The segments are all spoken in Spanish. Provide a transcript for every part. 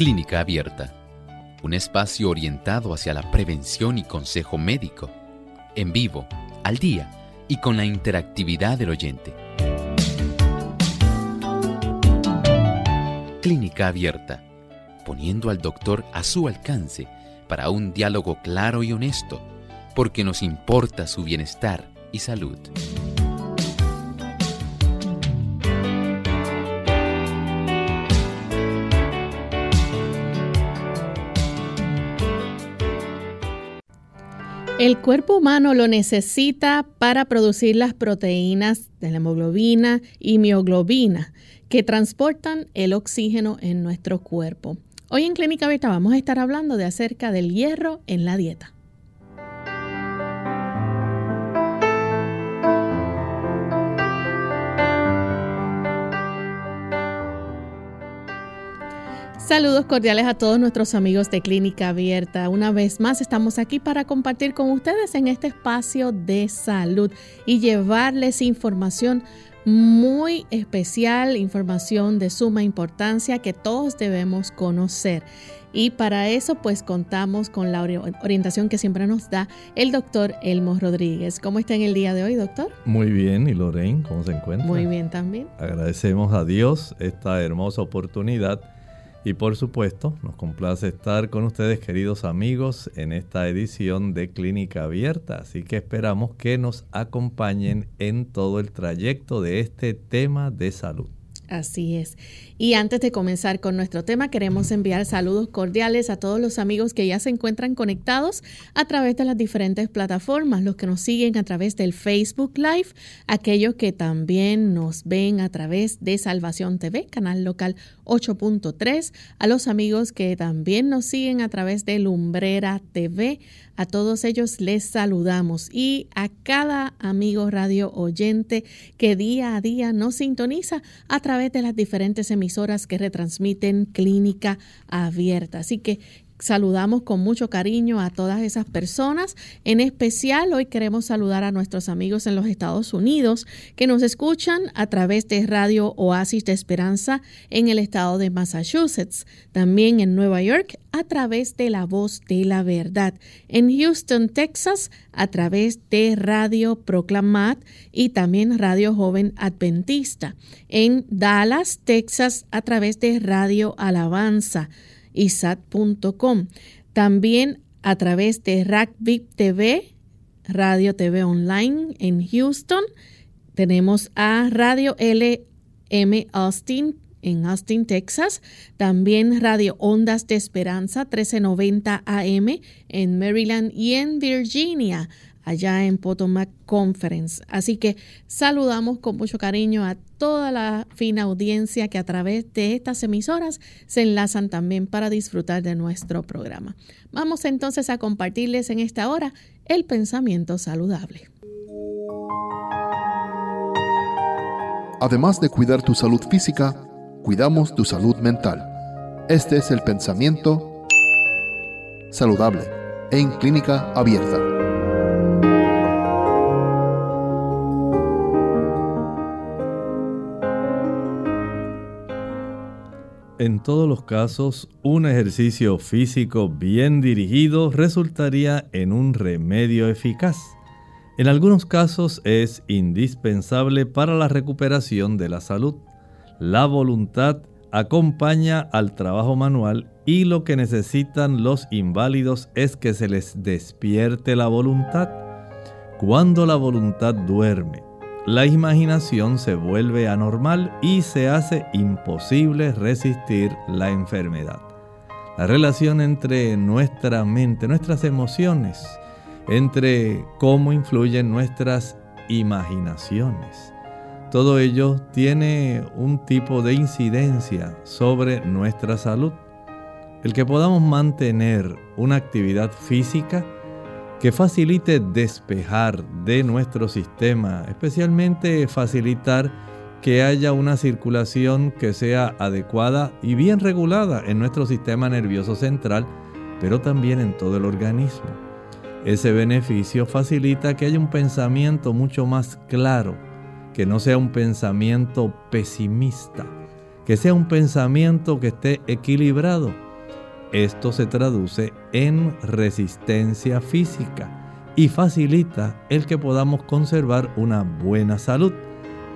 Clínica Abierta, un espacio orientado hacia la prevención y consejo médico, en vivo, al día y con la interactividad del oyente. Clínica Abierta, poniendo al doctor a su alcance para un diálogo claro y honesto, porque nos importa su bienestar y salud. El cuerpo humano lo necesita para producir las proteínas de la hemoglobina y mioglobina que transportan el oxígeno en nuestro cuerpo. Hoy en Clínica Beta vamos a estar hablando de acerca del hierro en la dieta. Saludos cordiales a todos nuestros amigos de Clínica Abierta. Una vez más estamos aquí para compartir con ustedes en este espacio de salud y llevarles información muy especial, información de suma importancia que todos debemos conocer. Y para eso pues contamos con la orientación que siempre nos da el doctor Elmo Rodríguez. ¿Cómo está en el día de hoy, doctor? Muy bien, ¿y Lorraine cómo se encuentra? Muy bien también. Agradecemos a Dios esta hermosa oportunidad y por supuesto, nos complace estar con ustedes, queridos amigos, en esta edición de Clínica Abierta. Así que esperamos que nos acompañen en todo el trayecto de este tema de salud. Así es. Y antes de comenzar con nuestro tema, queremos enviar saludos cordiales a todos los amigos que ya se encuentran conectados a través de las diferentes plataformas, los que nos siguen a través del Facebook Live, aquellos que también nos ven a través de Salvación TV, canal local 8.3, a los amigos que también nos siguen a través de Lumbrera TV, a todos ellos les saludamos y a cada amigo radio oyente que día a día nos sintoniza a través de las diferentes emisoras que retransmiten Clínica Abierta. Así que saludamos con mucho cariño a todas esas personas. En especial, hoy queremos saludar a nuestros amigos en los Estados Unidos que nos escuchan a través de Radio Oasis de Esperanza en el estado de Massachusetts. También en Nueva York a través de La Voz de la Verdad. En Houston, Texas, a través de Radio Proclamat y también Radio Joven Adventista. En Dallas, Texas, a través de Radio Alabanza isat.com. También a través de RACVIP TV, Radio TV Online en Houston. Tenemos a Radio LM Austin en Austin, Texas. También Radio Ondas de Esperanza 1390 AM en Maryland y en Virginia allá en Potomac Conference. Así que saludamos con mucho cariño a toda la fina audiencia que a través de estas emisoras se enlazan también para disfrutar de nuestro programa. Vamos entonces a compartirles en esta hora el pensamiento saludable. Además de cuidar tu salud física, cuidamos tu salud mental. Este es el pensamiento saludable en clínica abierta. En todos los casos, un ejercicio físico bien dirigido resultaría en un remedio eficaz. En algunos casos es indispensable para la recuperación de la salud. La voluntad acompaña al trabajo manual y lo que necesitan los inválidos es que se les despierte la voluntad. Cuando la voluntad duerme, la imaginación se vuelve anormal y se hace imposible resistir la enfermedad. La relación entre nuestra mente, nuestras emociones, entre cómo influyen nuestras imaginaciones. Todo ello tiene un tipo de incidencia sobre nuestra salud. El que podamos mantener una actividad física que facilite despejar de nuestro sistema, especialmente facilitar que haya una circulación que sea adecuada y bien regulada en nuestro sistema nervioso central, pero también en todo el organismo. ese beneficio facilita que haya un pensamiento mucho más claro, que no sea un pensamiento pesimista, que sea un pensamiento que esté equilibrado. Esto se traduce en resistencia física y facilita el que podamos conservar una buena salud.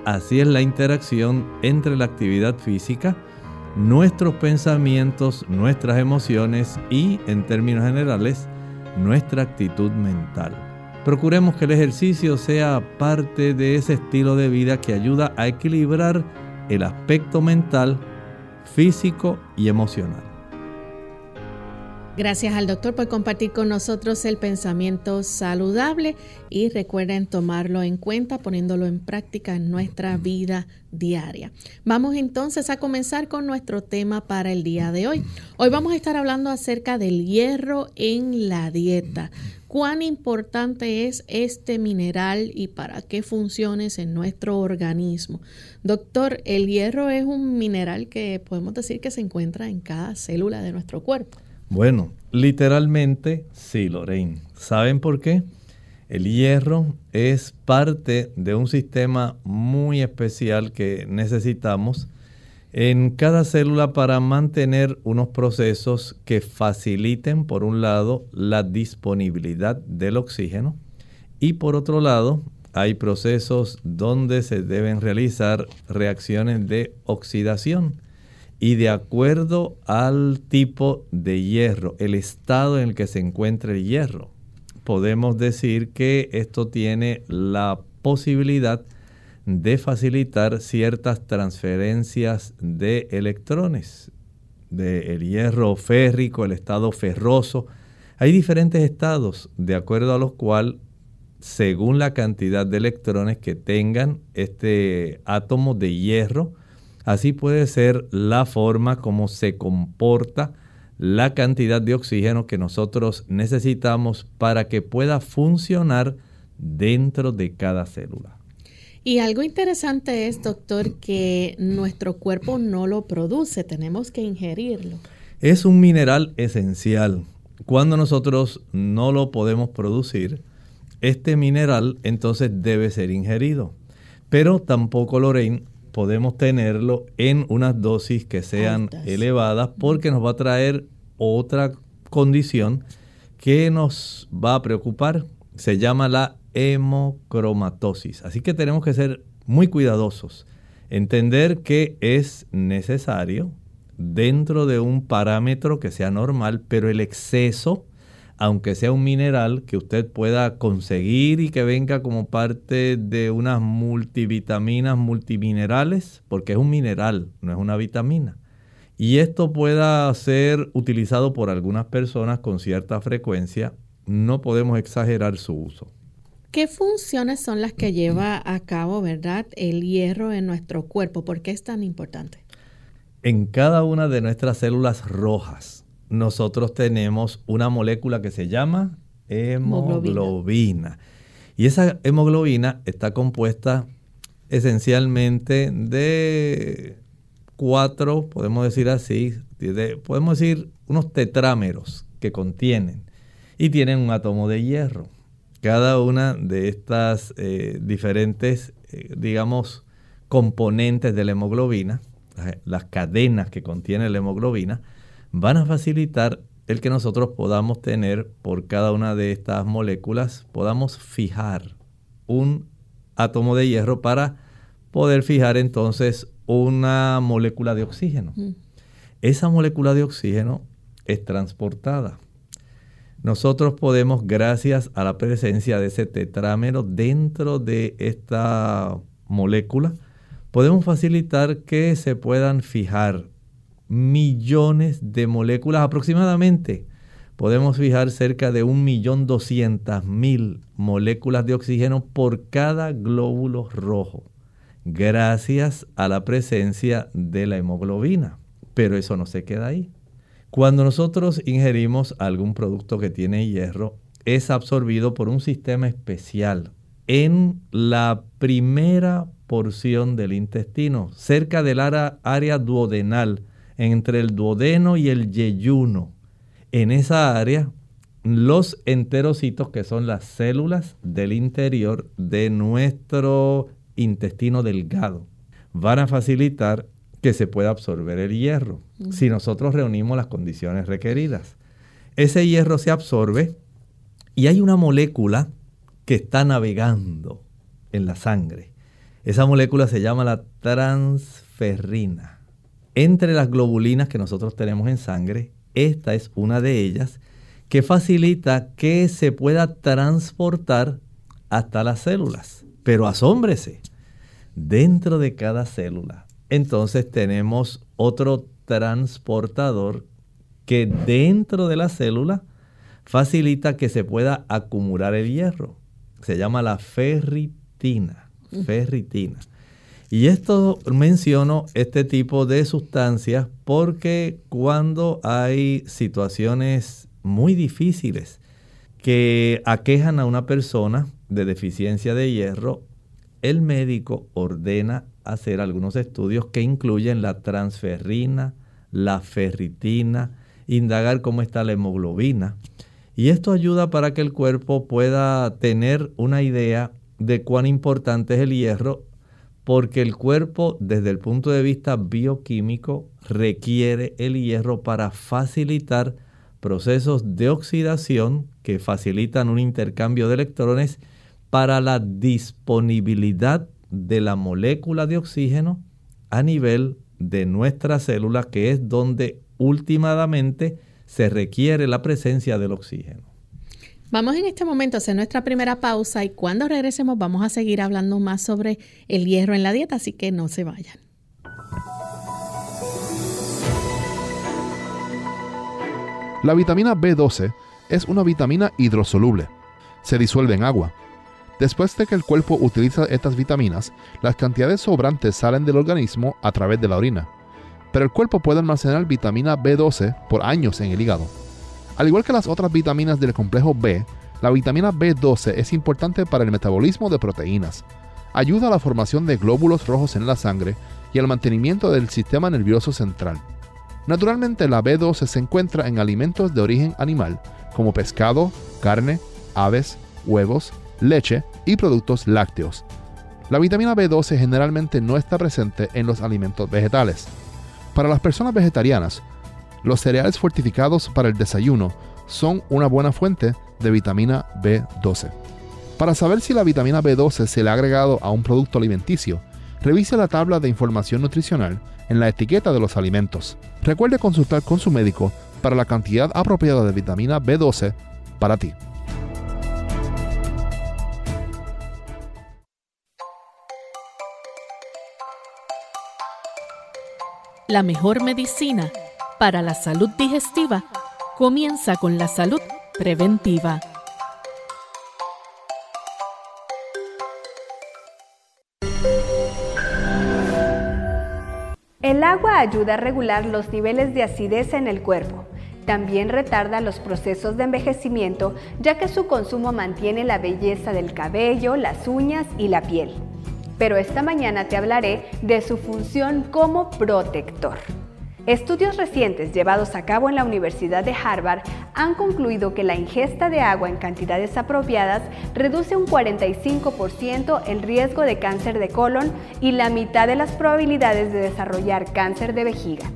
Así es la interacción entre la actividad física, nuestros pensamientos, nuestras emociones y, en términos generales, nuestra actitud mental. Procuremos que el ejercicio sea parte de ese estilo de vida que ayuda a equilibrar el aspecto mental, físico y emocional. Gracias al doctor por compartir con nosotros el pensamiento saludable y recuerden tomarlo en cuenta poniéndolo en práctica en nuestra vida diaria. Vamos entonces a comenzar con nuestro tema para el día de hoy. Hoy vamos a estar hablando acerca del hierro en la dieta. ¿Cuán importante es este mineral y para qué funciones en nuestro organismo? Doctor, el hierro es un mineral que podemos decir que se encuentra en cada célula de nuestro cuerpo. Bueno, literalmente sí, Lorraine. ¿Saben por qué? El hierro es parte de un sistema muy especial que necesitamos en cada célula para mantener unos procesos que faciliten, por un lado, la disponibilidad del oxígeno y por otro lado, hay procesos donde se deben realizar reacciones de oxidación y de acuerdo al tipo de hierro, el estado en el que se encuentra el hierro, podemos decir que esto tiene la posibilidad de facilitar ciertas transferencias de electrones, del hierro férrico, el estado ferroso. Hay diferentes estados de acuerdo a los cuales, según la cantidad de electrones que tengan este átomo de hierro, Así puede ser la forma como se comporta la cantidad de oxígeno que nosotros necesitamos para que pueda funcionar dentro de cada célula. Y algo interesante es, doctor, que nuestro cuerpo no lo produce, tenemos que ingerirlo. Es un mineral esencial. Cuando nosotros no lo podemos producir, este mineral entonces debe ser ingerido. Pero tampoco, Lorraine, podemos tenerlo en unas dosis que sean elevadas porque nos va a traer otra condición que nos va a preocupar. Se llama la hemocromatosis. Así que tenemos que ser muy cuidadosos. Entender que es necesario dentro de un parámetro que sea normal, pero el exceso aunque sea un mineral que usted pueda conseguir y que venga como parte de unas multivitaminas, multiminerales, porque es un mineral, no es una vitamina. Y esto pueda ser utilizado por algunas personas con cierta frecuencia, no podemos exagerar su uso. ¿Qué funciones son las que lleva a cabo, verdad, el hierro en nuestro cuerpo? ¿Por qué es tan importante? En cada una de nuestras células rojas, nosotros tenemos una molécula que se llama hemoglobina. Y esa hemoglobina está compuesta esencialmente de cuatro, podemos decir así, podemos decir unos tetrámeros que contienen y tienen un átomo de hierro. Cada una de estas eh, diferentes, eh, digamos, componentes de la hemoglobina, las cadenas que contiene la hemoglobina, van a facilitar el que nosotros podamos tener por cada una de estas moléculas, podamos fijar un átomo de hierro para poder fijar entonces una molécula de oxígeno. Mm. Esa molécula de oxígeno es transportada. Nosotros podemos, gracias a la presencia de ese tetrámero dentro de esta molécula, podemos facilitar que se puedan fijar millones de moléculas aproximadamente. Podemos fijar cerca de 1.200.000 moléculas de oxígeno por cada glóbulo rojo, gracias a la presencia de la hemoglobina. Pero eso no se queda ahí. Cuando nosotros ingerimos algún producto que tiene hierro, es absorbido por un sistema especial en la primera porción del intestino, cerca del área duodenal, entre el duodeno y el yeyuno. En esa área los enterocitos, que son las células del interior de nuestro intestino delgado. Van a facilitar que se pueda absorber el hierro si nosotros reunimos las condiciones requeridas. Ese hierro se absorbe y hay una molécula que está navegando en la sangre. Esa molécula se llama la transferrina. Entre las globulinas que nosotros tenemos en sangre, esta es una de ellas que facilita que se pueda transportar hasta las células. Pero asómbrese, dentro de cada célula, entonces tenemos otro transportador que dentro de la célula facilita que se pueda acumular el hierro. Se llama la ferritina. Ferritina. Y esto menciono este tipo de sustancias porque cuando hay situaciones muy difíciles que aquejan a una persona de deficiencia de hierro, el médico ordena hacer algunos estudios que incluyen la transferrina, la ferritina, indagar cómo está la hemoglobina. Y esto ayuda para que el cuerpo pueda tener una idea de cuán importante es el hierro, porque el cuerpo desde el punto de vista bioquímico requiere el hierro para facilitar procesos de oxidación que facilitan un intercambio de electrones para la disponibilidad de la molécula de oxígeno a nivel de nuestra célula, que es donde últimamente se requiere la presencia del oxígeno. Vamos en este momento a hacer nuestra primera pausa y cuando regresemos vamos a seguir hablando más sobre el hierro en la dieta, así que no se vayan. La vitamina B12 es una vitamina hidrosoluble. Se disuelve en agua. Después de que el cuerpo utiliza estas vitaminas, las cantidades sobrantes salen del organismo a través de la orina. Pero el cuerpo puede almacenar vitamina B12 por años en el hígado. Al igual que las otras vitaminas del complejo B, la vitamina B12 es importante para el metabolismo de proteínas. Ayuda a la formación de glóbulos rojos en la sangre y al mantenimiento del sistema nervioso central. Naturalmente la B12 se encuentra en alimentos de origen animal como pescado, carne, aves, huevos, leche y productos lácteos. La vitamina B12 generalmente no está presente en los alimentos vegetales. Para las personas vegetarianas, los cereales fortificados para el desayuno son una buena fuente de vitamina B12. Para saber si la vitamina B12 se le ha agregado a un producto alimenticio, revise la tabla de información nutricional en la etiqueta de los alimentos. Recuerde consultar con su médico para la cantidad apropiada de vitamina B12 para ti. La mejor medicina para la salud digestiva comienza con la salud preventiva. El agua ayuda a regular los niveles de acidez en el cuerpo. También retarda los procesos de envejecimiento ya que su consumo mantiene la belleza del cabello, las uñas y la piel. Pero esta mañana te hablaré de su función como protector. Estudios recientes llevados a cabo en la Universidad de Harvard han concluido que la ingesta de agua en cantidades apropiadas reduce un 45% el riesgo de cáncer de colon y la mitad de las probabilidades de desarrollar cáncer de vejiga.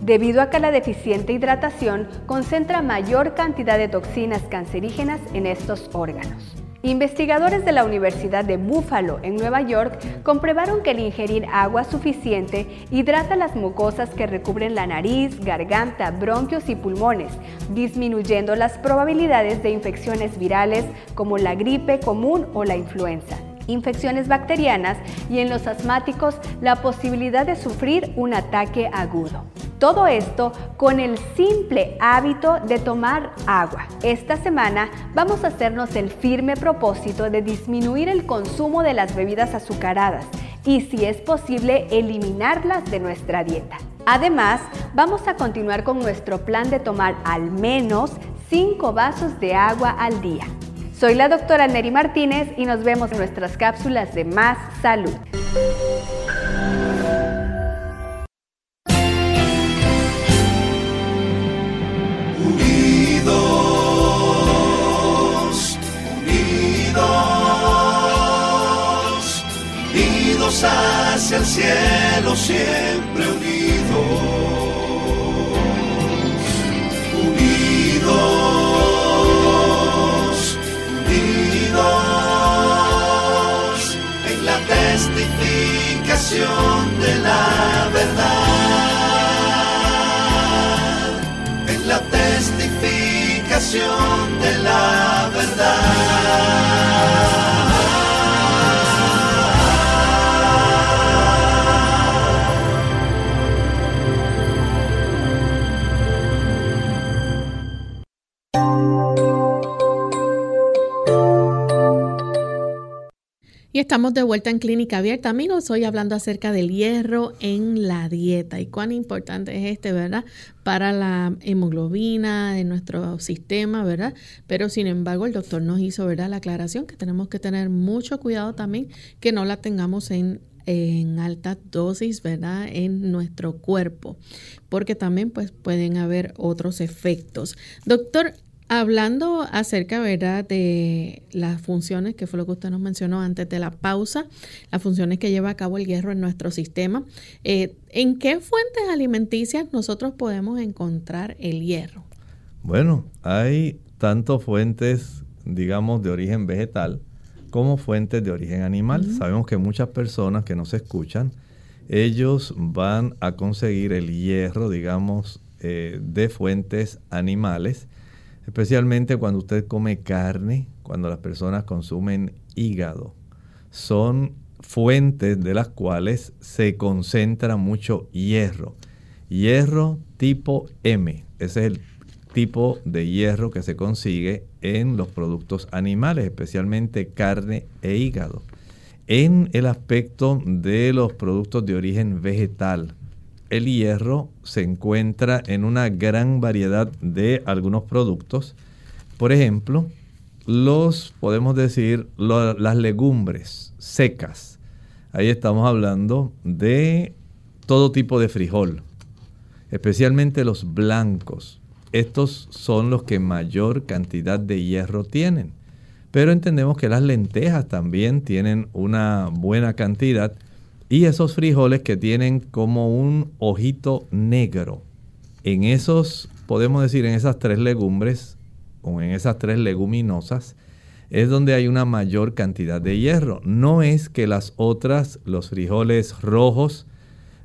Debido a que la deficiente hidratación concentra mayor cantidad de toxinas cancerígenas en estos órganos. Investigadores de la Universidad de Buffalo en Nueva York comprobaron que el ingerir agua suficiente hidrata las mucosas que recubren la nariz, garganta, bronquios y pulmones, disminuyendo las probabilidades de infecciones virales como la gripe común o la influenza infecciones bacterianas y en los asmáticos la posibilidad de sufrir un ataque agudo. Todo esto con el simple hábito de tomar agua. Esta semana vamos a hacernos el firme propósito de disminuir el consumo de las bebidas azucaradas y si es posible eliminarlas de nuestra dieta. Además, vamos a continuar con nuestro plan de tomar al menos 5 vasos de agua al día. Soy la doctora Neri Martínez y nos vemos en nuestras cápsulas de Más Salud. Unidos, unidos, unidos hacia el cielo siempre. Estamos de vuelta en Clínica Abierta, amigos. Hoy hablando acerca del hierro en la dieta y cuán importante es este, ¿verdad? Para la hemoglobina de nuestro sistema, ¿verdad? Pero sin embargo, el doctor nos hizo, ¿verdad? La aclaración que tenemos que tener mucho cuidado también que no la tengamos en en alta dosis, ¿verdad? En nuestro cuerpo, porque también pues pueden haber otros efectos. Doctor, Hablando acerca, ¿verdad?, de las funciones, que fue lo que usted nos mencionó antes de la pausa, las funciones que lleva a cabo el hierro en nuestro sistema, eh, ¿en qué fuentes alimenticias nosotros podemos encontrar el hierro? Bueno, hay tanto fuentes, digamos, de origen vegetal como fuentes de origen animal. Sabemos que muchas personas que nos escuchan, ellos van a conseguir el hierro, digamos, eh, de fuentes animales especialmente cuando usted come carne, cuando las personas consumen hígado. Son fuentes de las cuales se concentra mucho hierro. Hierro tipo M, ese es el tipo de hierro que se consigue en los productos animales, especialmente carne e hígado. En el aspecto de los productos de origen vegetal, el hierro se encuentra en una gran variedad de algunos productos. Por ejemplo, los, podemos decir, las legumbres secas. Ahí estamos hablando de todo tipo de frijol, especialmente los blancos. Estos son los que mayor cantidad de hierro tienen. Pero entendemos que las lentejas también tienen una buena cantidad y esos frijoles que tienen como un ojito negro. En esos, podemos decir, en esas tres legumbres o en esas tres leguminosas, es donde hay una mayor cantidad de hierro. No es que las otras, los frijoles rojos,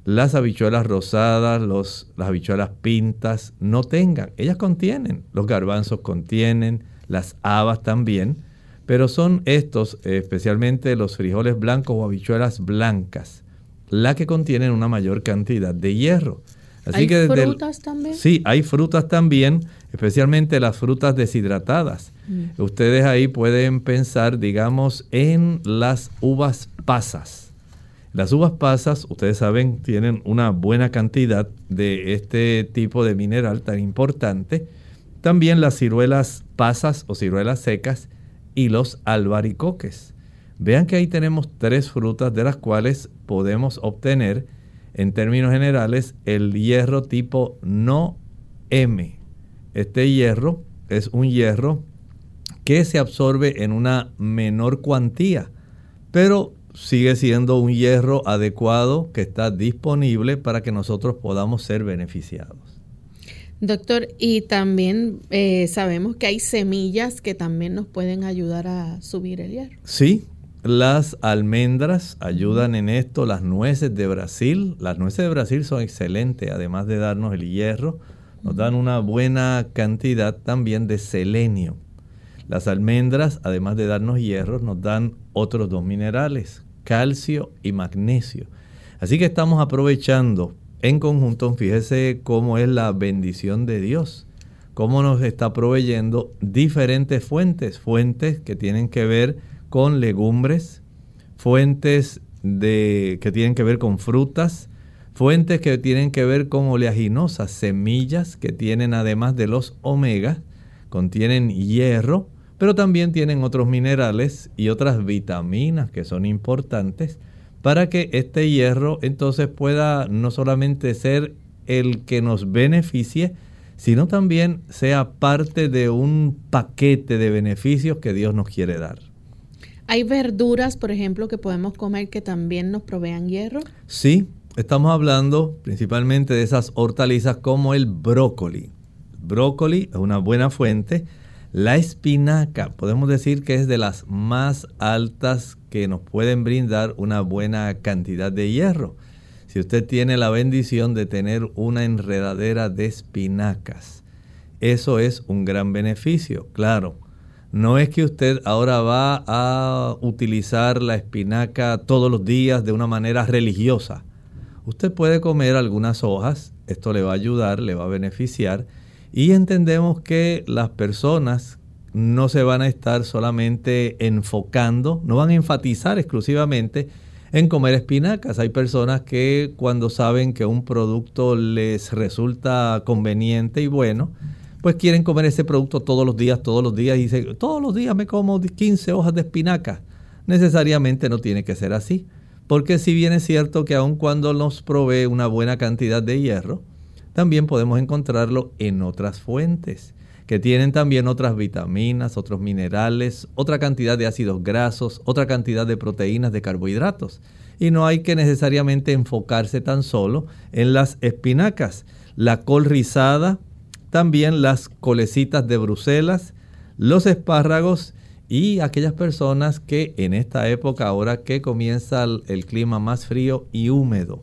las habichuelas rosadas, los, las habichuelas pintas, no tengan. Ellas contienen, los garbanzos contienen, las habas también, pero son estos, especialmente los frijoles blancos o habichuelas blancas, las que contienen una mayor cantidad de hierro. Así ¿Hay que frutas también? Sí, hay frutas también, especialmente las frutas deshidratadas. Mm. Ustedes ahí pueden pensar, digamos, en las uvas pasas. Las uvas pasas, ustedes saben, tienen una buena cantidad de este tipo de mineral tan importante. También las ciruelas pasas o ciruelas secas y los albaricoques. Vean que ahí tenemos tres frutas de las cuales podemos obtener, en términos generales, el hierro tipo no M. Este hierro es un hierro que se absorbe en una menor cuantía, pero sigue siendo un hierro adecuado que está disponible para que nosotros podamos ser beneficiados. Doctor, y también eh, sabemos que hay semillas que también nos pueden ayudar a subir el hierro. Sí, las almendras ayudan en esto, las nueces de Brasil. Las nueces de Brasil son excelentes, además de darnos el hierro, nos dan una buena cantidad también de selenio. Las almendras, además de darnos hierro, nos dan otros dos minerales, calcio y magnesio. Así que estamos aprovechando en conjunto, fíjese cómo es la bendición de Dios, cómo nos está proveyendo diferentes fuentes, fuentes que tienen que ver con legumbres, fuentes de, que tienen que ver con frutas, fuentes que tienen que ver con oleaginosas, semillas que tienen además de los omega, contienen hierro, pero también tienen otros minerales y otras vitaminas que son importantes para que este hierro entonces pueda no solamente ser el que nos beneficie, sino también sea parte de un paquete de beneficios que Dios nos quiere dar. ¿Hay verduras, por ejemplo, que podemos comer que también nos provean hierro? Sí, estamos hablando principalmente de esas hortalizas como el brócoli. brócoli es una buena fuente. La espinaca, podemos decir que es de las más altas que nos pueden brindar una buena cantidad de hierro. Si usted tiene la bendición de tener una enredadera de espinacas, eso es un gran beneficio, claro no es que usted ahora va a utilizar la espinaca todos los días de una manera religiosa. Usted puede comer algunas hojas, esto le va a ayudar, le va a beneficiar. Y entendemos que las personas no se van a estar solamente enfocando, no van a enfatizar exclusivamente en comer espinacas. Hay personas que cuando saben que un producto les resulta conveniente y bueno, pues quieren comer ese producto todos los días, todos los días, y dicen, todos los días me como 15 hojas de espinaca. Necesariamente no tiene que ser así, porque si bien es cierto que aun cuando nos provee una buena cantidad de hierro, también podemos encontrarlo en otras fuentes, que tienen también otras vitaminas, otros minerales, otra cantidad de ácidos grasos, otra cantidad de proteínas, de carbohidratos. Y no hay que necesariamente enfocarse tan solo en las espinacas. La col rizada, también las colecitas de Bruselas, los espárragos y aquellas personas que en esta época, ahora que comienza el, clima más frío y húmedo,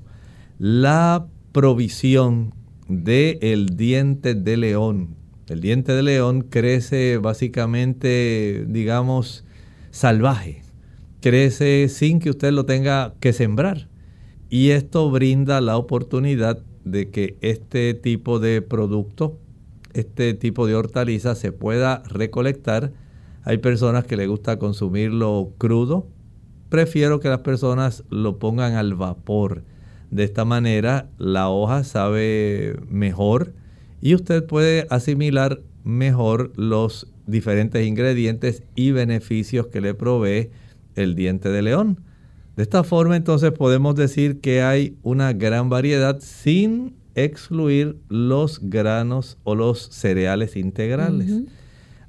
la provisión del el diente de león. El diente de león crece básicamente, digamos, salvaje. Crece sin que usted lo tenga que sembrar. Y esto brinda la oportunidad de que este tipo de producto este tipo de hortaliza se pueda recolectar. Hay personas que les gusta consumirlo crudo. Prefiero que las personas lo pongan al vapor. De esta manera la hoja sabe mejor y usted puede asimilar mejor los diferentes ingredientes y beneficios que le provee el diente de león. De esta forma entonces podemos decir que hay una gran variedad sin excluir los granos o los cereales integrales.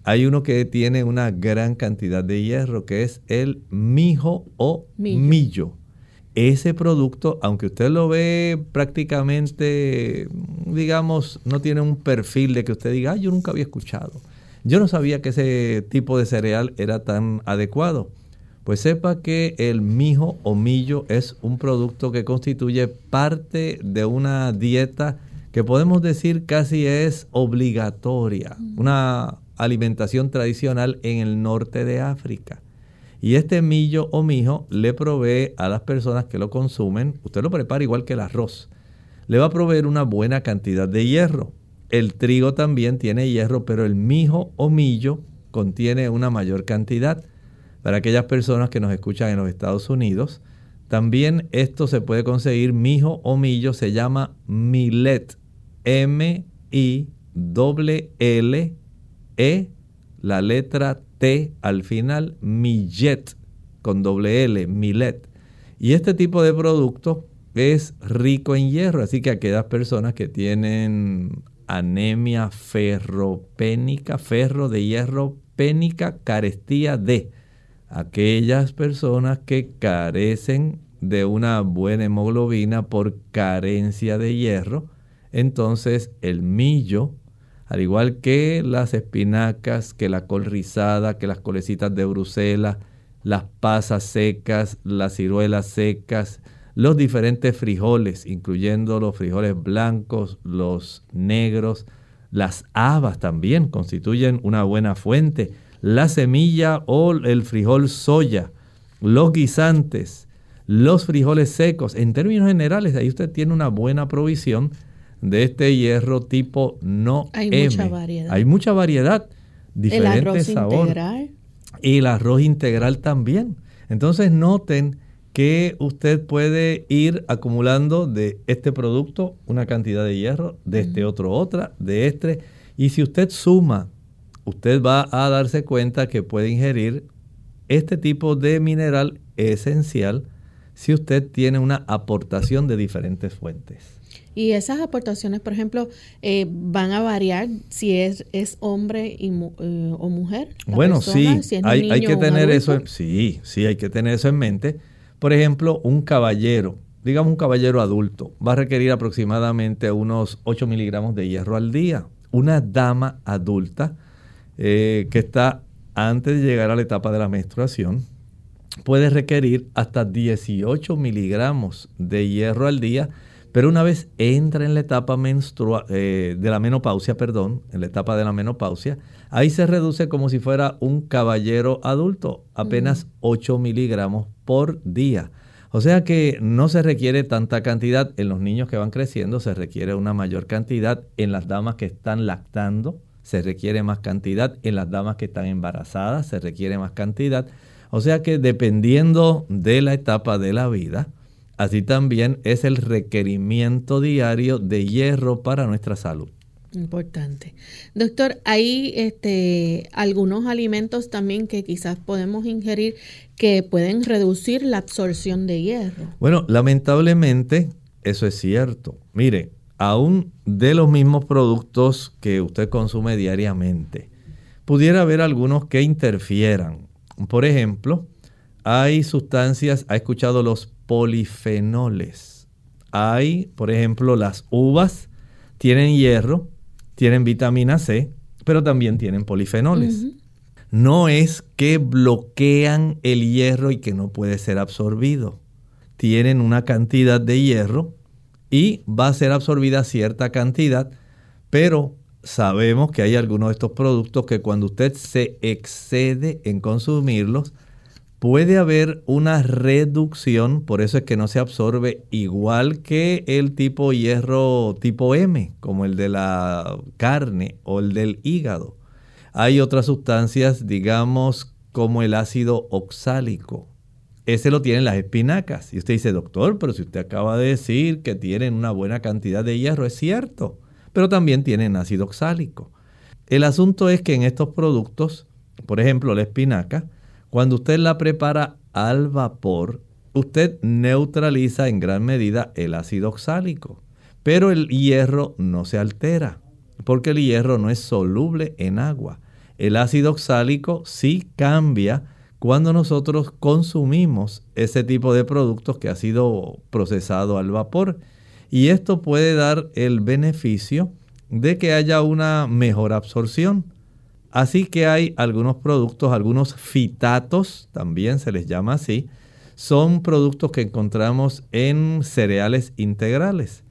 Hay uno que tiene una gran cantidad de hierro, que es el mijo o millo. Ese producto, aunque usted lo ve prácticamente, digamos, no tiene un perfil de que usted diga, yo nunca había escuchado. Yo no sabía que ese tipo de cereal era tan adecuado. Pues sepa que el mijo o millo es un producto que constituye parte de una dieta que podemos decir casi es obligatoria, una alimentación tradicional en el norte de África. Y este millo o mijo le provee a las personas que lo consumen, usted lo prepara igual que el arroz, le va a proveer una buena cantidad de hierro. El trigo también tiene hierro, pero el mijo o millo contiene una mayor cantidad. Para aquellas personas que nos escuchan en los Estados Unidos, también esto se puede conseguir, mijo o millo, se llama millet. M-I-L-L-E, la letra T al final, millet, con doble L, millet. Y este tipo de producto es rico en hierro, así que aquellas personas que tienen anemia ferropénica, ferro de hierro pénica, carestía de aquellas personas que carecen de una buena hemoglobina por carencia de hierro, entonces el millo, al igual que las espinacas, que la col rizada, que las colecitas de Bruselas, las pasas secas, las ciruelas secas, los diferentes frijoles, incluyendo los frijoles blancos, los negros, las habas también constituyen una buena fuente la semilla o el frijol soya, los guisantes, los frijoles secos. En términos generales, ahí usted tiene una buena provisión de este hierro tipo no Hay mucha variedad. Hay mucha variedad, diferentes el arroz sabores. integral. Y el arroz integral también. Entonces noten que usted puede ir acumulando de este producto una cantidad de hierro, de este otro otra, de este. Y si usted suma usted va a darse cuenta que puede ingerir este tipo de mineral esencial si usted tiene una aportación de diferentes fuentes. Y esas aportaciones, por ejemplo, eh, van a variar si es, es hombre y, eh, o mujer. Bueno, sí, hay, hay, que tener eso, en, sí, sí, hay que tener eso en mente. Por ejemplo, un caballero, digamos un caballero adulto, va a requerir aproximadamente unos 8 miligramos de hierro al día. Una dama adulta eh, que está antes de llegar a la etapa de la menstruación puede requerir hasta 18 miligramos de hierro al día pero una vez entra en la etapa menstrua, eh, de la menopausia, perdón, en la etapa de la menopausia, ahí se reduce como si fuera un caballero adulto, apenas 8 miligramos por día. O sea que no se requiere tanta cantidad en los niños que van creciendo, se requiere una mayor cantidad en las damas que están lactando, se requiere más cantidad en las damas que están embarazadas, se requiere más cantidad. O sea que dependiendo de la etapa de la vida, Así también es el requerimiento diario de hierro para nuestra salud. Importante. Doctor, hay este, algunos alimentos también que quizás podemos ingerir que pueden reducir la absorción de hierro. Bueno, lamentablemente eso es cierto. Mire, aún de los mismos productos que usted consume diariamente, pudiera haber algunos que interfieran. Por ejemplo, hay sustancias, ha escuchado los polifenoles. Hay, por ejemplo, las uvas tienen hierro, tienen vitamina C, pero también tienen polifenoles. No es que bloquean el hierro y que no puede ser absorbido. Tienen una cantidad de hierro y va a ser absorbida cierta cantidad, pero sabemos que hay algunos de estos productos que cuando usted se excede en consumirlos, puede haber una reducción, por eso es que no se absorbe igual que el tipo hierro tipo M, como el de la carne o el del hígado. Hay otras sustancias, digamos, como el ácido oxálico. Ese lo tienen las espinacas. Y usted dice, doctor, pero si usted acaba de decir que tienen una buena cantidad de hierro, es cierto, pero también tienen ácido oxálico. El asunto es que en estos productos, por ejemplo, la espinaca, cuando usted la prepara al vapor, usted neutraliza en gran medida el ácido oxálico, pero el hierro no se altera, porque el hierro no es soluble en agua. El ácido oxálico sí cambia cuando nosotros consumimos ese tipo de productos que ha sido procesado al vapor. Y esto puede dar el beneficio de que haya una mejor absorción. Así que hay algunos productos, algunos fitatos, también se les llama así, son productos que encontramos en cereales integrales.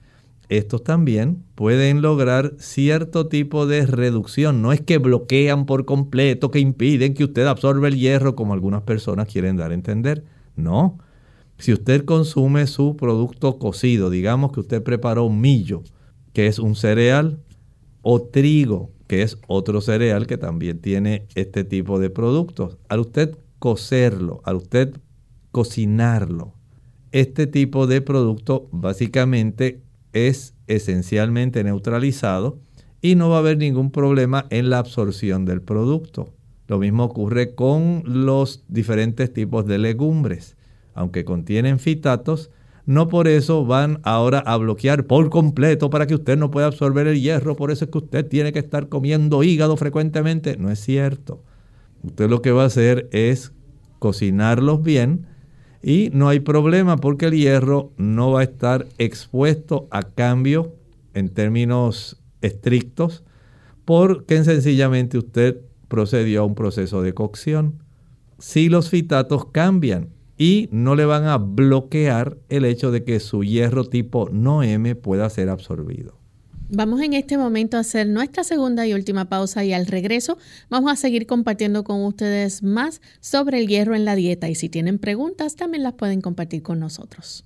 Estos también pueden lograr cierto tipo de reducción. No es que bloquean por completo, que impiden que usted absorba el hierro como algunas personas quieren dar a entender. No. Si usted consume su producto cocido, digamos que usted preparó millo, que es un cereal, o trigo, que es otro cereal que también tiene este tipo de productos. Al usted cocerlo, al usted cocinarlo, este tipo de producto básicamente es esencialmente neutralizado y no va a haber ningún problema en la absorción del producto. Lo mismo ocurre con los diferentes tipos de legumbres. Aunque contienen fitatos, no por eso van ahora a bloquear por completo para que usted no pueda absorber el hierro, por eso es que usted tiene que estar comiendo hígado frecuentemente. No es cierto. Usted lo que va a hacer es cocinarlos bien y no hay problema porque el hierro no va a estar expuesto a cambio en términos estrictos porque sencillamente usted procedió a un proceso de cocción. Si los fitatos cambian, y no le van a bloquear el hecho de que su hierro tipo no M pueda ser absorbido. Vamos en este momento a hacer nuestra segunda y última pausa y al regreso vamos a seguir compartiendo con ustedes más sobre el hierro en la dieta y si tienen preguntas también las pueden compartir con nosotros.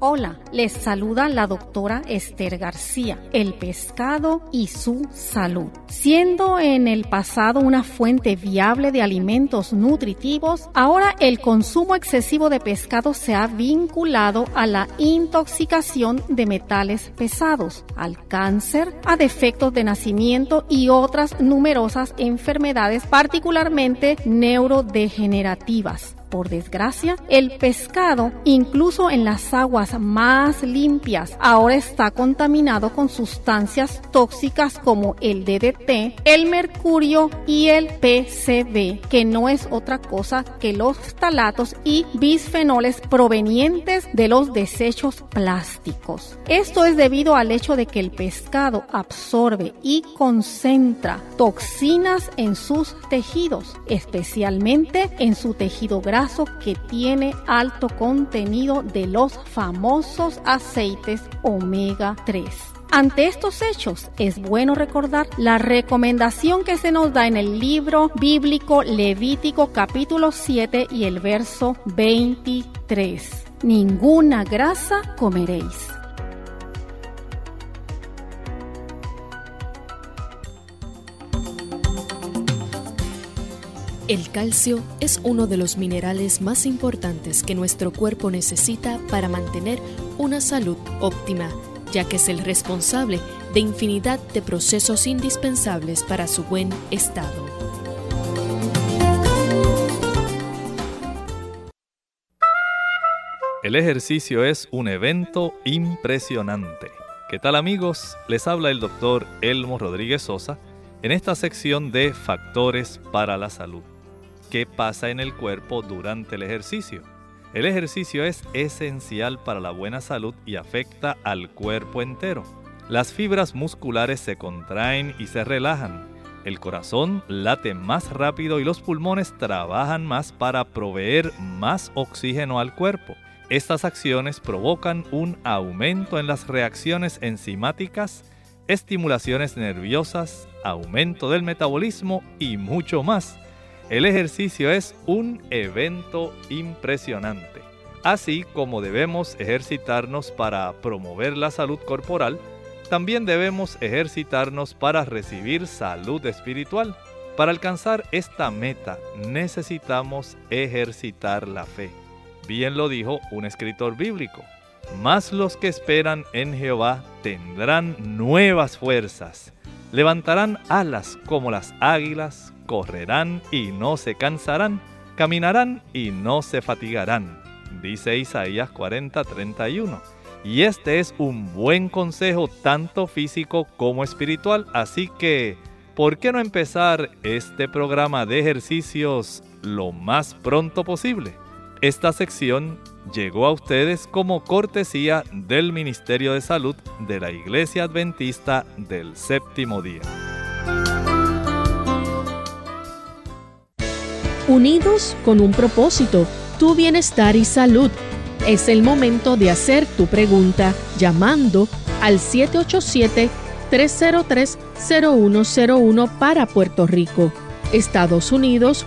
Hola, les saluda la doctora Esther García, el pescado y su salud. Siendo en el pasado una fuente viable de alimentos nutritivos, ahora el consumo excesivo de pescado se ha vinculado a la intoxicación de metales pesados, al cáncer, a defectos de nacimiento y otras numerosas enfermedades particularmente neurodegenerativas. Por desgracia, el pescado, incluso en las aguas más limpias, ahora está contaminado con sustancias tóxicas como el DDT, el mercurio y el PCB, que no es otra cosa que los talatos y bisfenoles provenientes de los desechos plásticos. Esto es debido al hecho de que el pescado absorbe y concentra toxinas en sus tejidos, especialmente en su tejido que tiene alto contenido de los famosos aceites omega 3. Ante estos hechos es bueno recordar la recomendación que se nos da en el libro bíblico Levítico capítulo 7 y el verso 23. Ninguna grasa comeréis. El calcio es uno de los minerales más importantes que nuestro cuerpo necesita para mantener una salud óptima, ya que es el responsable de infinidad de procesos indispensables para su buen estado. El ejercicio es un evento impresionante. ¿Qué tal amigos? Les habla el doctor Elmo Rodríguez Sosa en esta sección de Factores para la Salud qué pasa en el cuerpo durante el ejercicio. El ejercicio es esencial para la buena salud y afecta al cuerpo entero. Las fibras musculares se contraen y se relajan. El corazón late más rápido y los pulmones trabajan más para proveer más oxígeno al cuerpo. Estas acciones provocan un aumento en las reacciones enzimáticas, estimulaciones nerviosas, aumento del metabolismo y mucho más el ejercicio es un evento impresionante. Así como debemos ejercitarnos para promover la salud corporal, también debemos ejercitarnos para recibir salud espiritual. Para alcanzar esta meta necesitamos ejercitar la fe. Bien lo dijo un escritor bíblico. Más los que esperan en Jehová tendrán nuevas fuerzas, levantarán alas como las águilas, correrán y no se cansarán, caminarán y no se fatigarán. Dice Isaías 40:31. Y este es un buen consejo tanto físico como espiritual, así que, ¿por qué no empezar este programa de ejercicios lo más pronto posible? Esta sección llegó a ustedes como cortesía del Ministerio de Salud de la Iglesia Adventista del Séptimo Día. unidos con un propósito, tu bienestar y salud. Es el momento de hacer tu pregunta llamando al 787-303-0101 para Puerto Rico, Estados Unidos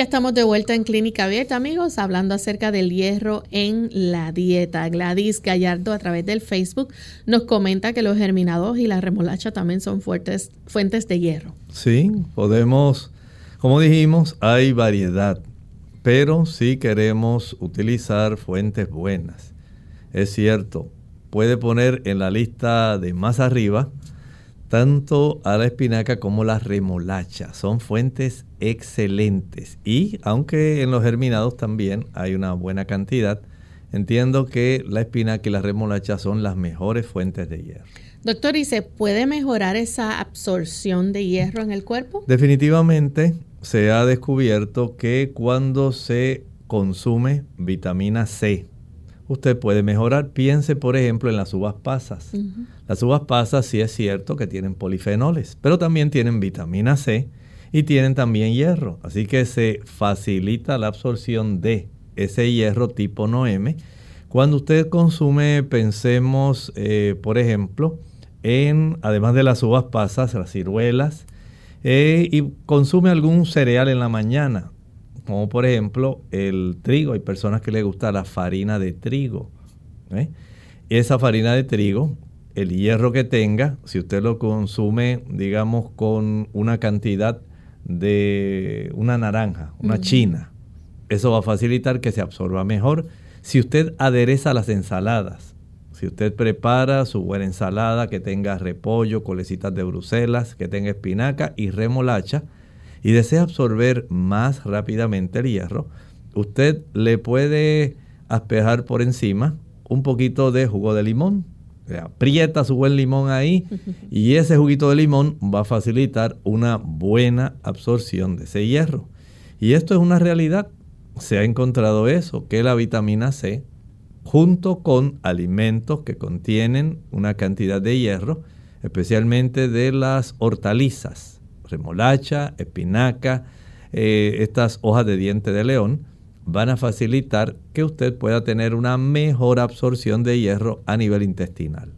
Ya estamos de vuelta en Clínica Abierta, amigos, hablando acerca del hierro en la dieta. Gladys Gallardo, a través del Facebook, nos comenta que los germinados y la remolacha también son fuertes, fuentes de hierro. Sí, podemos, como dijimos, hay variedad pero si queremos utilizar fuentes buenas. Es cierto, puede poner en la lista de más arriba tanto a la espinaca como la remolacha. Son fuentes excelentes. Y aunque en los germinados también hay una buena cantidad, entiendo que la espinaca y la remolacha son las mejores fuentes de hierro. Doctor, ¿y se puede mejorar esa absorción de hierro en el cuerpo? Definitivamente se ha descubierto que cuando se consume vitamina C, usted puede mejorar. Piense, por ejemplo, en las uvas pasas. Las uvas pasas sí es cierto que tienen polifenoles, pero también tienen vitamina C y tienen también hierro. Así que se facilita la absorción de ese hierro tipo 9M. Cuando usted consume, pensemos, eh, por ejemplo, en, además de las uvas pasas, las ciruelas, eh, y consume algún cereal en la mañana, como por ejemplo el trigo. Hay personas que les gusta la farina de trigo. ¿eh? Esa farina de trigo, el hierro que tenga, si usted lo consume, digamos, con una cantidad de una naranja, una china, eso va a facilitar que se absorba mejor. Si usted adereza las ensaladas, si usted prepara su buena ensalada que tenga repollo, colecitas de Bruselas, que tenga espinaca y remolacha, y desea absorber más rápidamente el hierro, usted le puede aspejar por encima un poquito de jugo de limón. aprieta su buen limón ahí y ese juguito de limón va a facilitar una buena absorción de ese hierro. Y esto es una realidad. Se ha encontrado eso, que la vitamina C, junto con alimentos que contienen una cantidad de hierro, especialmente de las hortalizas, remolacha, espinaca, eh, estas hojas de diente de león, van a facilitar que usted pueda tener una mejor absorción de hierro a nivel intestinal.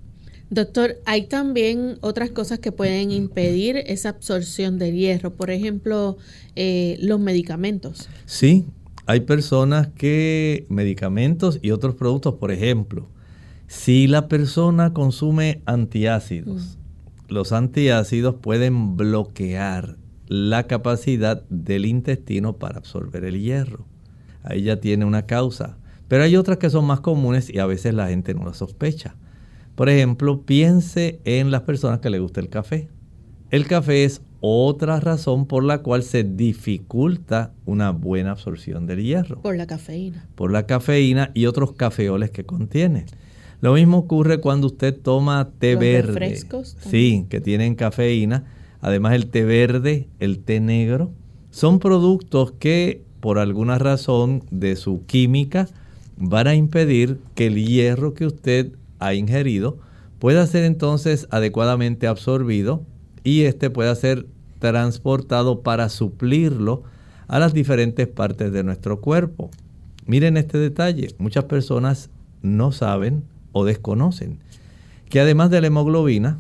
Doctor, hay también otras cosas que pueden impedir esa absorción de hierro, por ejemplo, eh, los medicamentos. Sí, hay personas que medicamentos y otros productos, por ejemplo, si la persona consume antiácidos, mm los antiácidos pueden bloquear la capacidad del intestino para absorber el hierro. Ahí ya tiene una causa. Pero hay otras que son más comunes y a veces la gente no las sospecha. Por ejemplo, piense en las personas que le gusta el café. El café es otra razón por la cual se dificulta una buena absorción del hierro. Por la cafeína. Por la cafeína y otros cafeoles que contiene. Lo mismo ocurre cuando usted toma té verde. Refrescos sí, que tienen cafeína. Además el té verde, el té negro, son productos que por alguna razón de su química van a impedir que el hierro que usted ha ingerido pueda ser entonces adecuadamente absorbido y este pueda ser transportado para suplirlo a las diferentes partes de nuestro cuerpo. Miren este detalle, muchas personas no saben o desconocen. Que además de la hemoglobina,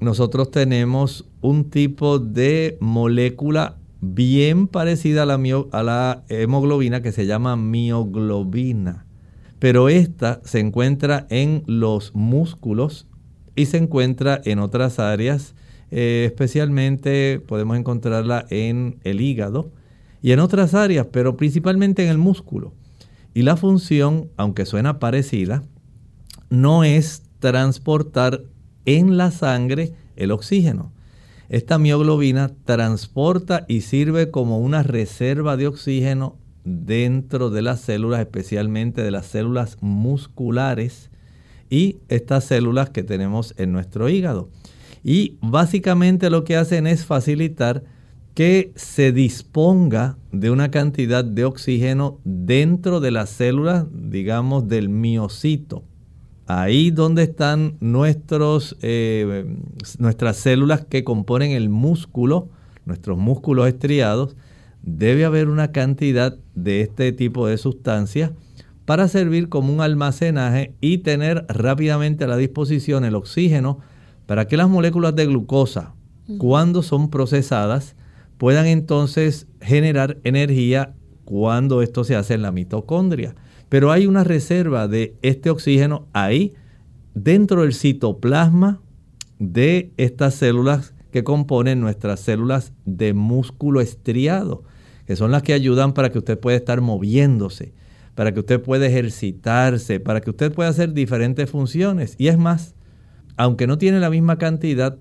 nosotros tenemos un tipo de molécula bien parecida a la, a la hemoglobina que se llama mioglobina. Pero esta se encuentra en los músculos y se encuentra en otras áreas, eh, especialmente podemos encontrarla en el hígado y en otras áreas, pero principalmente en el músculo. Y la función, aunque suena parecida, no es transportar en la sangre el oxígeno. Esta mioglobina transporta y sirve como una reserva de oxígeno dentro de las células, especialmente de las células musculares y estas células que tenemos en nuestro hígado. Y básicamente lo que hacen es facilitar que se disponga de una cantidad de oxígeno dentro de las células, digamos, del miocito ahí donde están nuestros, eh, nuestras células que componen el músculo, nuestros músculos estriados, debe haber una cantidad de este tipo de sustancias para servir como un almacenaje y tener rápidamente a la disposición el oxígeno para que las moléculas de glucosa, cuando son procesadas, puedan entonces generar energía cuando esto se hace en la mitocondria. Pero hay una reserva de este oxígeno ahí dentro del citoplasma de estas células que componen nuestras células de músculo estriado, que son las que ayudan para que usted pueda estar moviéndose, para que usted pueda ejercitarse, para que usted pueda hacer diferentes funciones. Y es más, aunque no tiene la misma cantidad,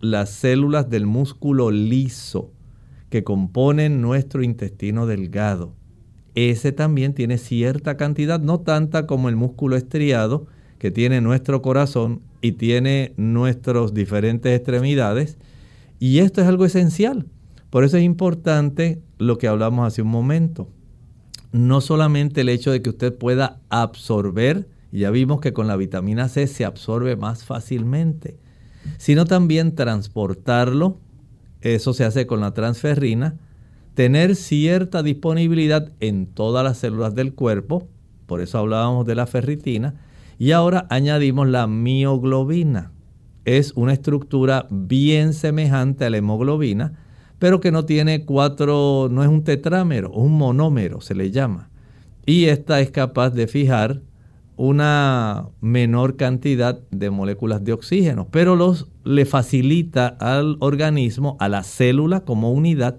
las células del músculo liso que componen nuestro intestino delgado, ese también tiene cierta cantidad, no tanta como el músculo estriado que tiene nuestro corazón y tiene nuestras diferentes extremidades. Y esto es algo esencial. Por eso es importante lo que hablamos hace un momento. No solamente el hecho de que usted pueda absorber, ya vimos que con la vitamina C se absorbe más fácilmente, sino también transportarlo. Eso se hace con la transferrina tener cierta disponibilidad en todas las células del cuerpo, por eso hablábamos de la ferritina, y ahora añadimos la mioglobina. Es una estructura bien semejante a la hemoglobina, pero que no tiene cuatro, no es un tetrámero, un monómero se le llama. Y esta es capaz de fijar una menor cantidad de moléculas de oxígeno, pero los, le facilita al organismo, a la célula como unidad,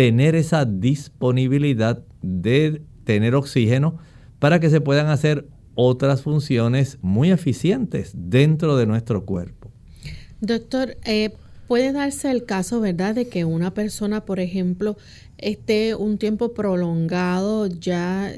tener esa disponibilidad de tener oxígeno para que se puedan hacer otras funciones muy eficientes dentro de nuestro cuerpo. Doctor, eh, puede darse el caso, ¿verdad?, de que una persona, por ejemplo, esté un tiempo prolongado ya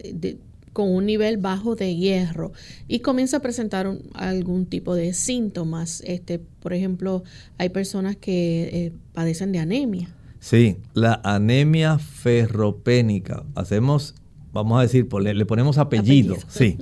con un nivel bajo de hierro y comienza a presentar algún tipo de síntomas. Este, por ejemplo, hay personas que eh, padecen de anemia. Sí, la anemia ferropénica. Hacemos, vamos a decir, le, ponemos apellido, sí,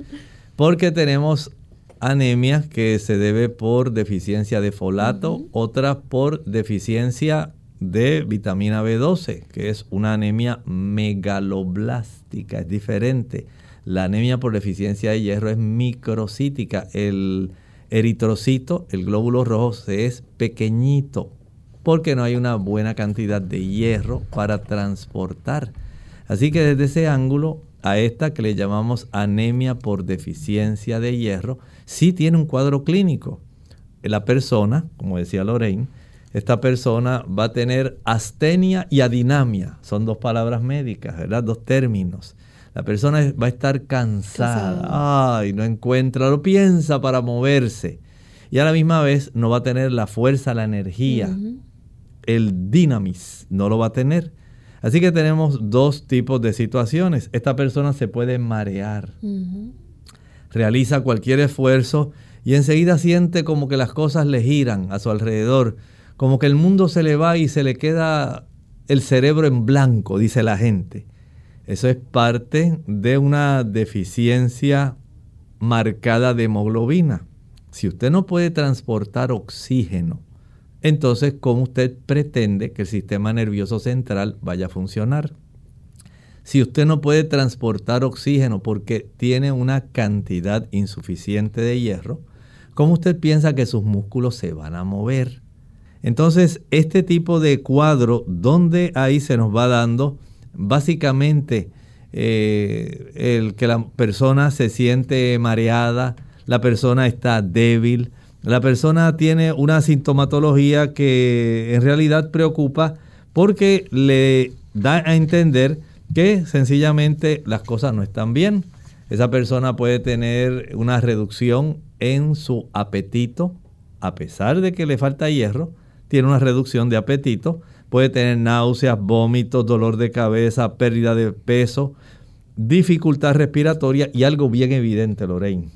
porque tenemos anemia que se debe por deficiencia de folato, otra por deficiencia de vitamina B12, que es una anemia megaloblástica, es diferente. La anemia por deficiencia de hierro es microcítica. El eritrocito, el glóbulo rojo, es pequeñito porque no hay una buena cantidad de hierro para transportar. Así que desde ese ángulo, a esta que le llamamos anemia por deficiencia de hierro, sí tiene un cuadro clínico. La persona, como decía Lorraine, esta persona va a tener astenia y adinamia. Son dos palabras médicas, ¿verdad? Dos términos. La persona va a estar cansada. Ay, no encuentra, lo piensa para moverse. Y a la misma vez no va a tener la fuerza, la energía el dinamis no lo va a tener. Así que tenemos dos tipos de situaciones. Esta persona se puede marear, realiza cualquier esfuerzo y enseguida siente como que las cosas le giran a su alrededor, como que el mundo se le va y se le queda el cerebro en blanco, dice la gente. Eso es parte de una deficiencia marcada de hemoglobina. Si usted no puede transportar oxígeno entonces, ¿cómo usted pretende que el sistema nervioso central vaya a funcionar? Si usted no puede transportar oxígeno porque tiene una cantidad insuficiente de hierro, ¿cómo usted piensa que sus músculos se van a mover? Entonces, este tipo de cuadro, donde ahí se nos va dando básicamente eh, el que la persona se siente mareada, la persona está débil, la persona tiene una sintomatología que en realidad preocupa porque le da a entender que sencillamente las cosas no están bien. Esa persona puede tener una reducción en su apetito, a pesar de que le falta hierro, tiene una reducción de apetito, puede tener náuseas, vómitos, dolor de cabeza, pérdida de peso, dificultad respiratoria y algo bien evidente, Lorraine.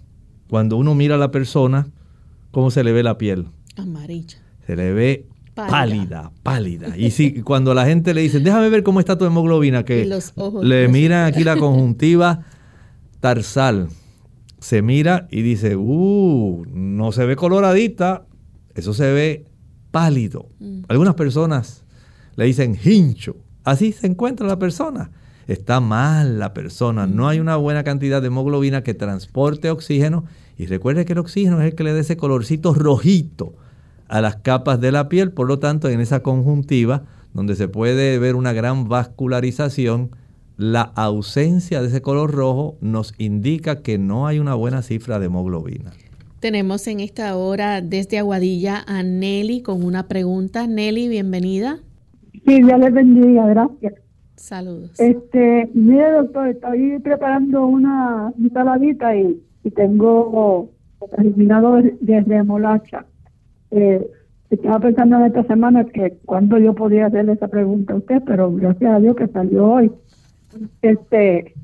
Cuando uno mira a la persona, ¿cómo se le ve la piel? Amarilla. Se le ve pálida, pálida. Y si cuando la gente le dice, déjame ver cómo está tu hemoglobina, que le miran aquí la conjuntiva tarsal, se mira y dice, uh, no se ve coloradita, eso se ve pálido. Mm. Algunas personas le dicen hincho. Así se encuentra la persona. Está mal la persona, no hay una buena cantidad de hemoglobina que transporte oxígeno y recuerde que el oxígeno es el que le da ese colorcito rojito a las capas de la piel, por lo tanto en esa conjuntiva donde se puede ver una gran vascularización, la ausencia de ese color rojo nos indica que no hay una buena cifra de hemoglobina. Tenemos en esta hora desde Aguadilla a Nelly con una pregunta. Nelly, bienvenida. Sí, ya les bendiga, gracias. Saludos. Este, mire doctor, estoy preparando una ensaladita y y tengo eliminado de remolacha. Eh, estaba pensando en esta semana que cuando yo podía hacerle esa pregunta a usted, pero gracias a Dios que salió hoy. Este,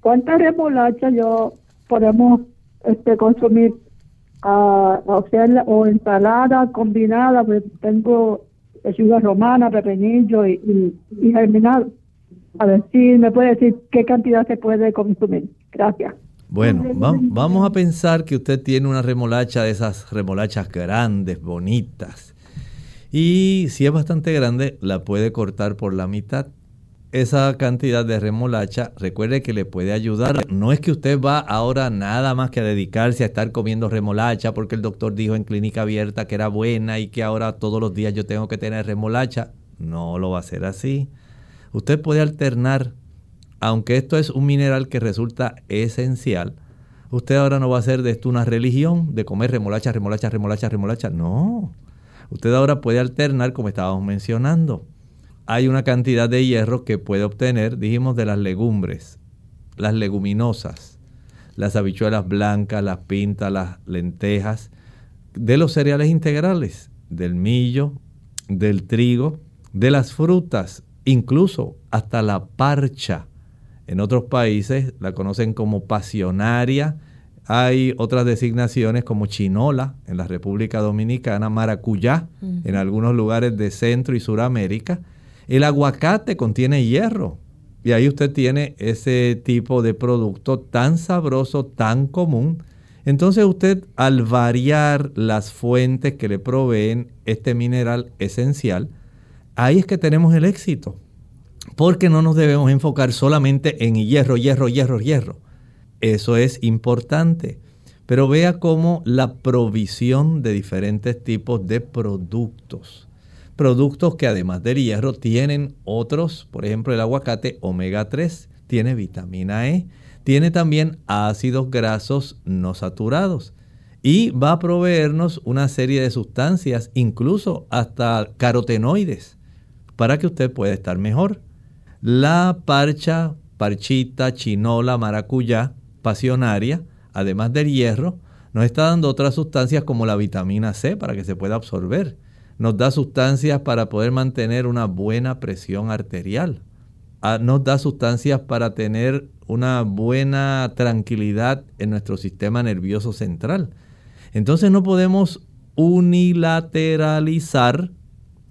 ¿cuánta remolacha yo podemos este consumir a, o sea, o ensalada combinada? Pues tengo lechuga romana, pepinillo y, y germinado. A ver si me puede decir qué cantidad se puede consumir. Gracias. Bueno, vamos a pensar que usted tiene una remolacha de esas remolachas grandes, bonitas. Y si es bastante grande, la puede cortar por la mitad. Esa cantidad de remolacha, recuerde que le puede ayudar. No es que usted va ahora nada más que a dedicarse a estar comiendo remolacha porque el doctor dijo en clínica abierta que era buena y que ahora todos los días yo tengo que tener remolacha. No lo va a hacer así. Usted puede alternar, aunque esto es un mineral que resulta esencial, usted ahora no va a hacer de esto una religión, de comer remolacha, remolacha, remolacha, remolacha. No. Usted ahora puede alternar como estábamos mencionando. Hay una cantidad de hierro que puede obtener, dijimos, de las legumbres, las leguminosas, las habichuelas blancas, las pintas, las lentejas, de los cereales integrales, del millo, del trigo, de las frutas, incluso hasta la parcha. En otros países la conocen como pasionaria. Hay otras designaciones como chinola en la República Dominicana, maracuyá en algunos lugares de Centro y Suramérica. El aguacate contiene hierro y ahí usted tiene ese tipo de producto tan sabroso, tan común. Entonces usted al variar las fuentes que le proveen este mineral esencial, ahí es que tenemos el éxito. Porque no nos debemos enfocar solamente en hierro, hierro, hierro, hierro. Eso es importante. Pero vea cómo la provisión de diferentes tipos de productos. Productos que además del hierro tienen otros, por ejemplo el aguacate omega 3, tiene vitamina E, tiene también ácidos grasos no saturados y va a proveernos una serie de sustancias, incluso hasta carotenoides, para que usted pueda estar mejor. La parcha, parchita, chinola, maracuyá, pasionaria, además del hierro, nos está dando otras sustancias como la vitamina C para que se pueda absorber. Nos da sustancias para poder mantener una buena presión arterial. Ah, nos da sustancias para tener una buena tranquilidad en nuestro sistema nervioso central. Entonces no podemos unilateralizar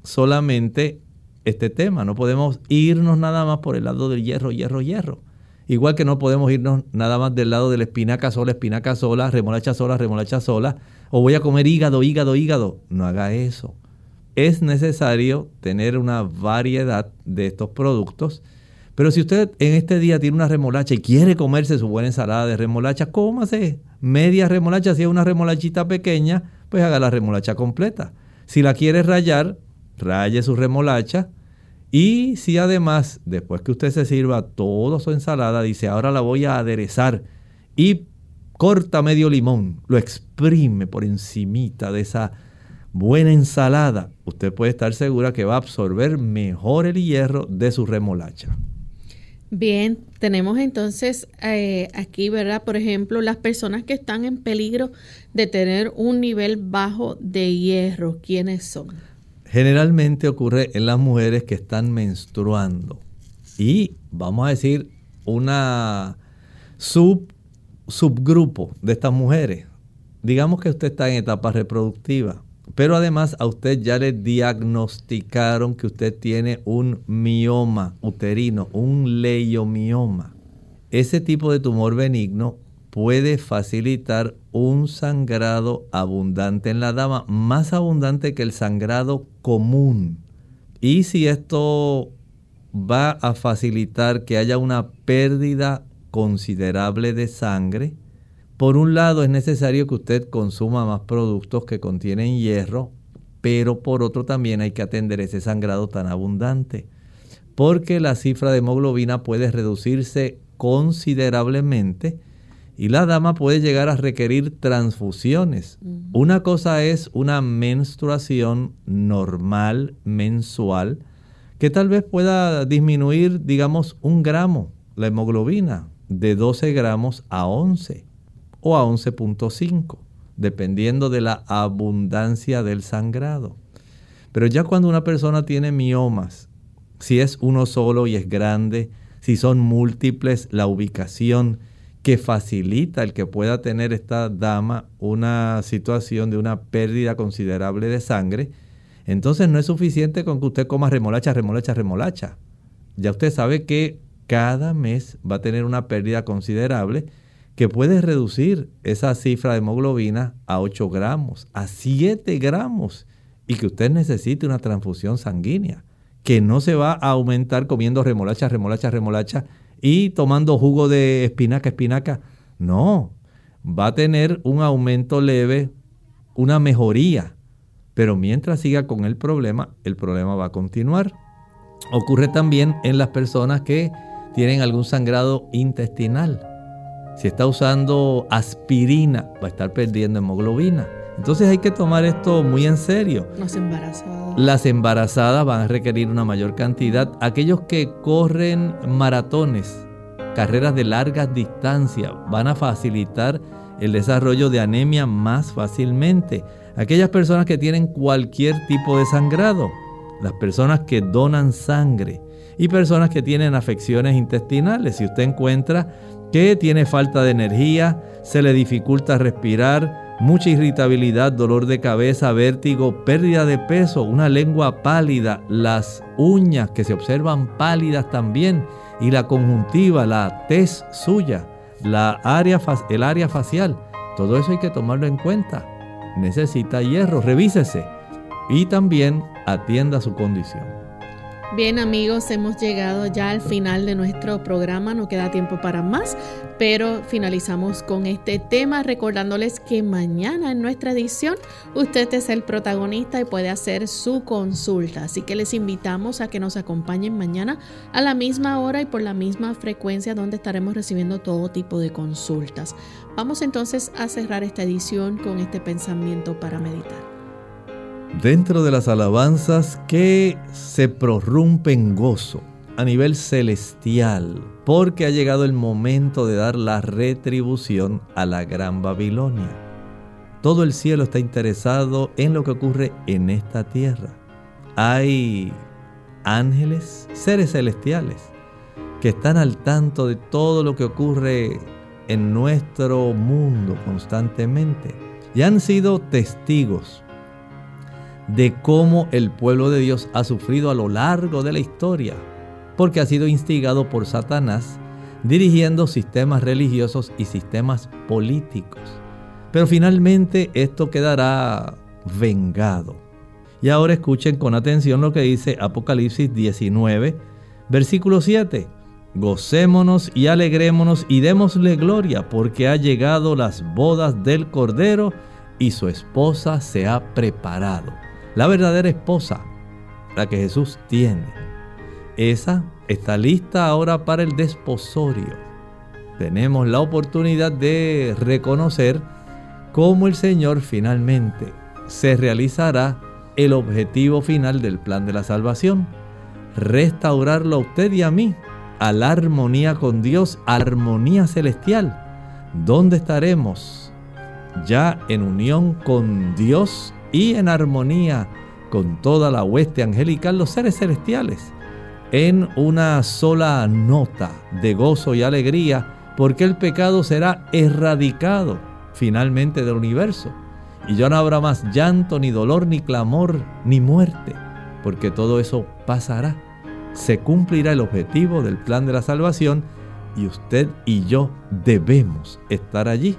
solamente este tema. No podemos irnos nada más por el lado del hierro, hierro, hierro. Igual que no podemos irnos nada más del lado de la espinaca sola, espinaca sola, remolacha sola, remolacha sola. O voy a comer hígado, hígado, hígado. No haga eso. Es necesario tener una variedad de estos productos. Pero si usted en este día tiene una remolacha y quiere comerse su buena ensalada de remolacha, cómase media remolacha. Si es una remolachita pequeña, pues haga la remolacha completa. Si la quiere rayar, raye su remolacha. Y si además, después que usted se sirva toda su ensalada, dice, ahora la voy a aderezar y corta medio limón, lo exprime por encimita de esa buena ensalada, usted puede estar segura que va a absorber mejor el hierro de su remolacha. Bien, tenemos entonces eh, aquí, ¿verdad? Por ejemplo, las personas que están en peligro de tener un nivel bajo de hierro, ¿quiénes son? Generalmente ocurre en las mujeres que están menstruando. Y vamos a decir una sub, subgrupo de estas mujeres. Digamos que usted está en etapa reproductiva, pero además a usted ya le diagnosticaron que usted tiene un mioma uterino, un leiomioma. Ese tipo de tumor benigno puede facilitar un sangrado abundante en la dama, más abundante que el sangrado común. Y si esto va a facilitar que haya una pérdida considerable de sangre, por un lado es necesario que usted consuma más productos que contienen hierro, pero por otro también hay que atender ese sangrado tan abundante, porque la cifra de hemoglobina puede reducirse considerablemente y la dama puede llegar a requerir transfusiones. Una cosa es una menstruación normal, mensual, que tal vez pueda disminuir, digamos, un gramo la hemoglobina de 12 gramos a 11 o a 11.5, dependiendo de la abundancia del sangrado. Pero ya cuando una persona tiene miomas, si es uno solo y es grande, si son múltiples, la ubicación, que facilita el que pueda tener esta dama una situación de una pérdida considerable de sangre, entonces no es suficiente con que usted coma remolacha, remolacha, remolacha. Ya usted sabe que cada mes va a tener una pérdida considerable que puede reducir esa cifra de hemoglobina a 8 gramos, a 7 gramos, y que usted necesite una transfusión sanguínea, que no se va a aumentar comiendo remolacha, remolacha, remolacha, y tomando jugo de espinaca, espinaca. No, va a tener un aumento leve, una mejoría pero mientras siga con el problema, el problema va a continuar. Ocurre también en las personas que tienen algún sangrado intestinal. Si está usando aspirina, va a estar perdiendo hemoglobina. Entonces hay que tomar esto muy en serio. Las embarazadas. Las embarazadas van a requerir una mayor cantidad. Aquellos que corren maratones, carreras de largas distancias, van a facilitar el desarrollo de anemia más fácilmente. Aquellas personas que tienen cualquier tipo de sangrado, las personas que donan sangre y personas que tienen afecciones intestinales. Si usted encuentra que tiene falta de energía, se le dificulta respirar, mucha irritabilidad, dolor de cabeza, vértigo, pérdida de peso, una lengua pálida, las uñas que se observan pálidas también y la conjuntiva, la tez suya, la área, el área facial. Todo eso hay que tomarlo en cuenta. Necesita hierro, revísese y también atienda su condición. Bien amigos, hemos llegado ya al final de nuestro programa, no queda tiempo para más, pero finalizamos con este tema recordándoles que mañana en nuestra edición usted es el protagonista y puede hacer su consulta, así que les invitamos a que nos acompañen mañana a la misma hora y por la misma frecuencia donde estaremos recibiendo todo tipo de consultas. Vamos entonces a cerrar esta edición con este pensamiento para meditar dentro de las alabanzas que se prorrumpen gozo a nivel celestial, porque ha llegado el momento de dar la retribución a la gran Babilonia. Todo el cielo está interesado en lo que ocurre en esta tierra. Hay ángeles, seres celestiales, que están al tanto de todo lo que ocurre en nuestro mundo constantemente y han sido testigos de cómo el pueblo de Dios ha sufrido a lo largo de la historia, porque ha sido instigado por Satanás dirigiendo sistemas religiosos y sistemas políticos. Pero finalmente esto quedará vengado. Y ahora escuchen con atención lo que dice Apocalipsis 19, versículo 7. Gocémonos y alegrémonos y démosle gloria porque ha llegado las bodas del Cordero y su esposa se ha preparado la verdadera esposa, la que Jesús tiene. Esa está lista ahora para el desposorio. Tenemos la oportunidad de reconocer cómo el Señor finalmente se realizará el objetivo final del plan de la salvación. Restaurarlo a usted y a mí a la armonía con Dios, armonía celestial. ¿Dónde estaremos? Ya en unión con Dios y en armonía con toda la hueste angelical, los seres celestiales, en una sola nota de gozo y alegría, porque el pecado será erradicado finalmente del universo. Y ya no habrá más llanto, ni dolor, ni clamor, ni muerte, porque todo eso pasará. Se cumplirá el objetivo del plan de la salvación y usted y yo debemos estar allí.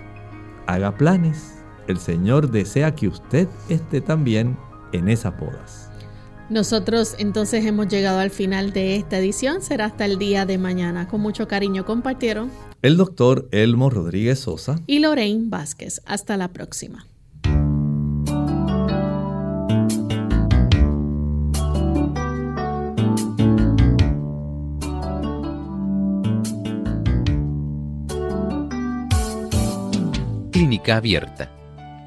Haga planes, el Señor desea que usted esté también en esas bodas. Nosotros entonces hemos llegado al final de esta edición. Será hasta el día de mañana. Con mucho cariño compartieron el doctor Elmo Rodríguez Sosa y Lorraine Vázquez. Hasta la próxima. Clínica Abierta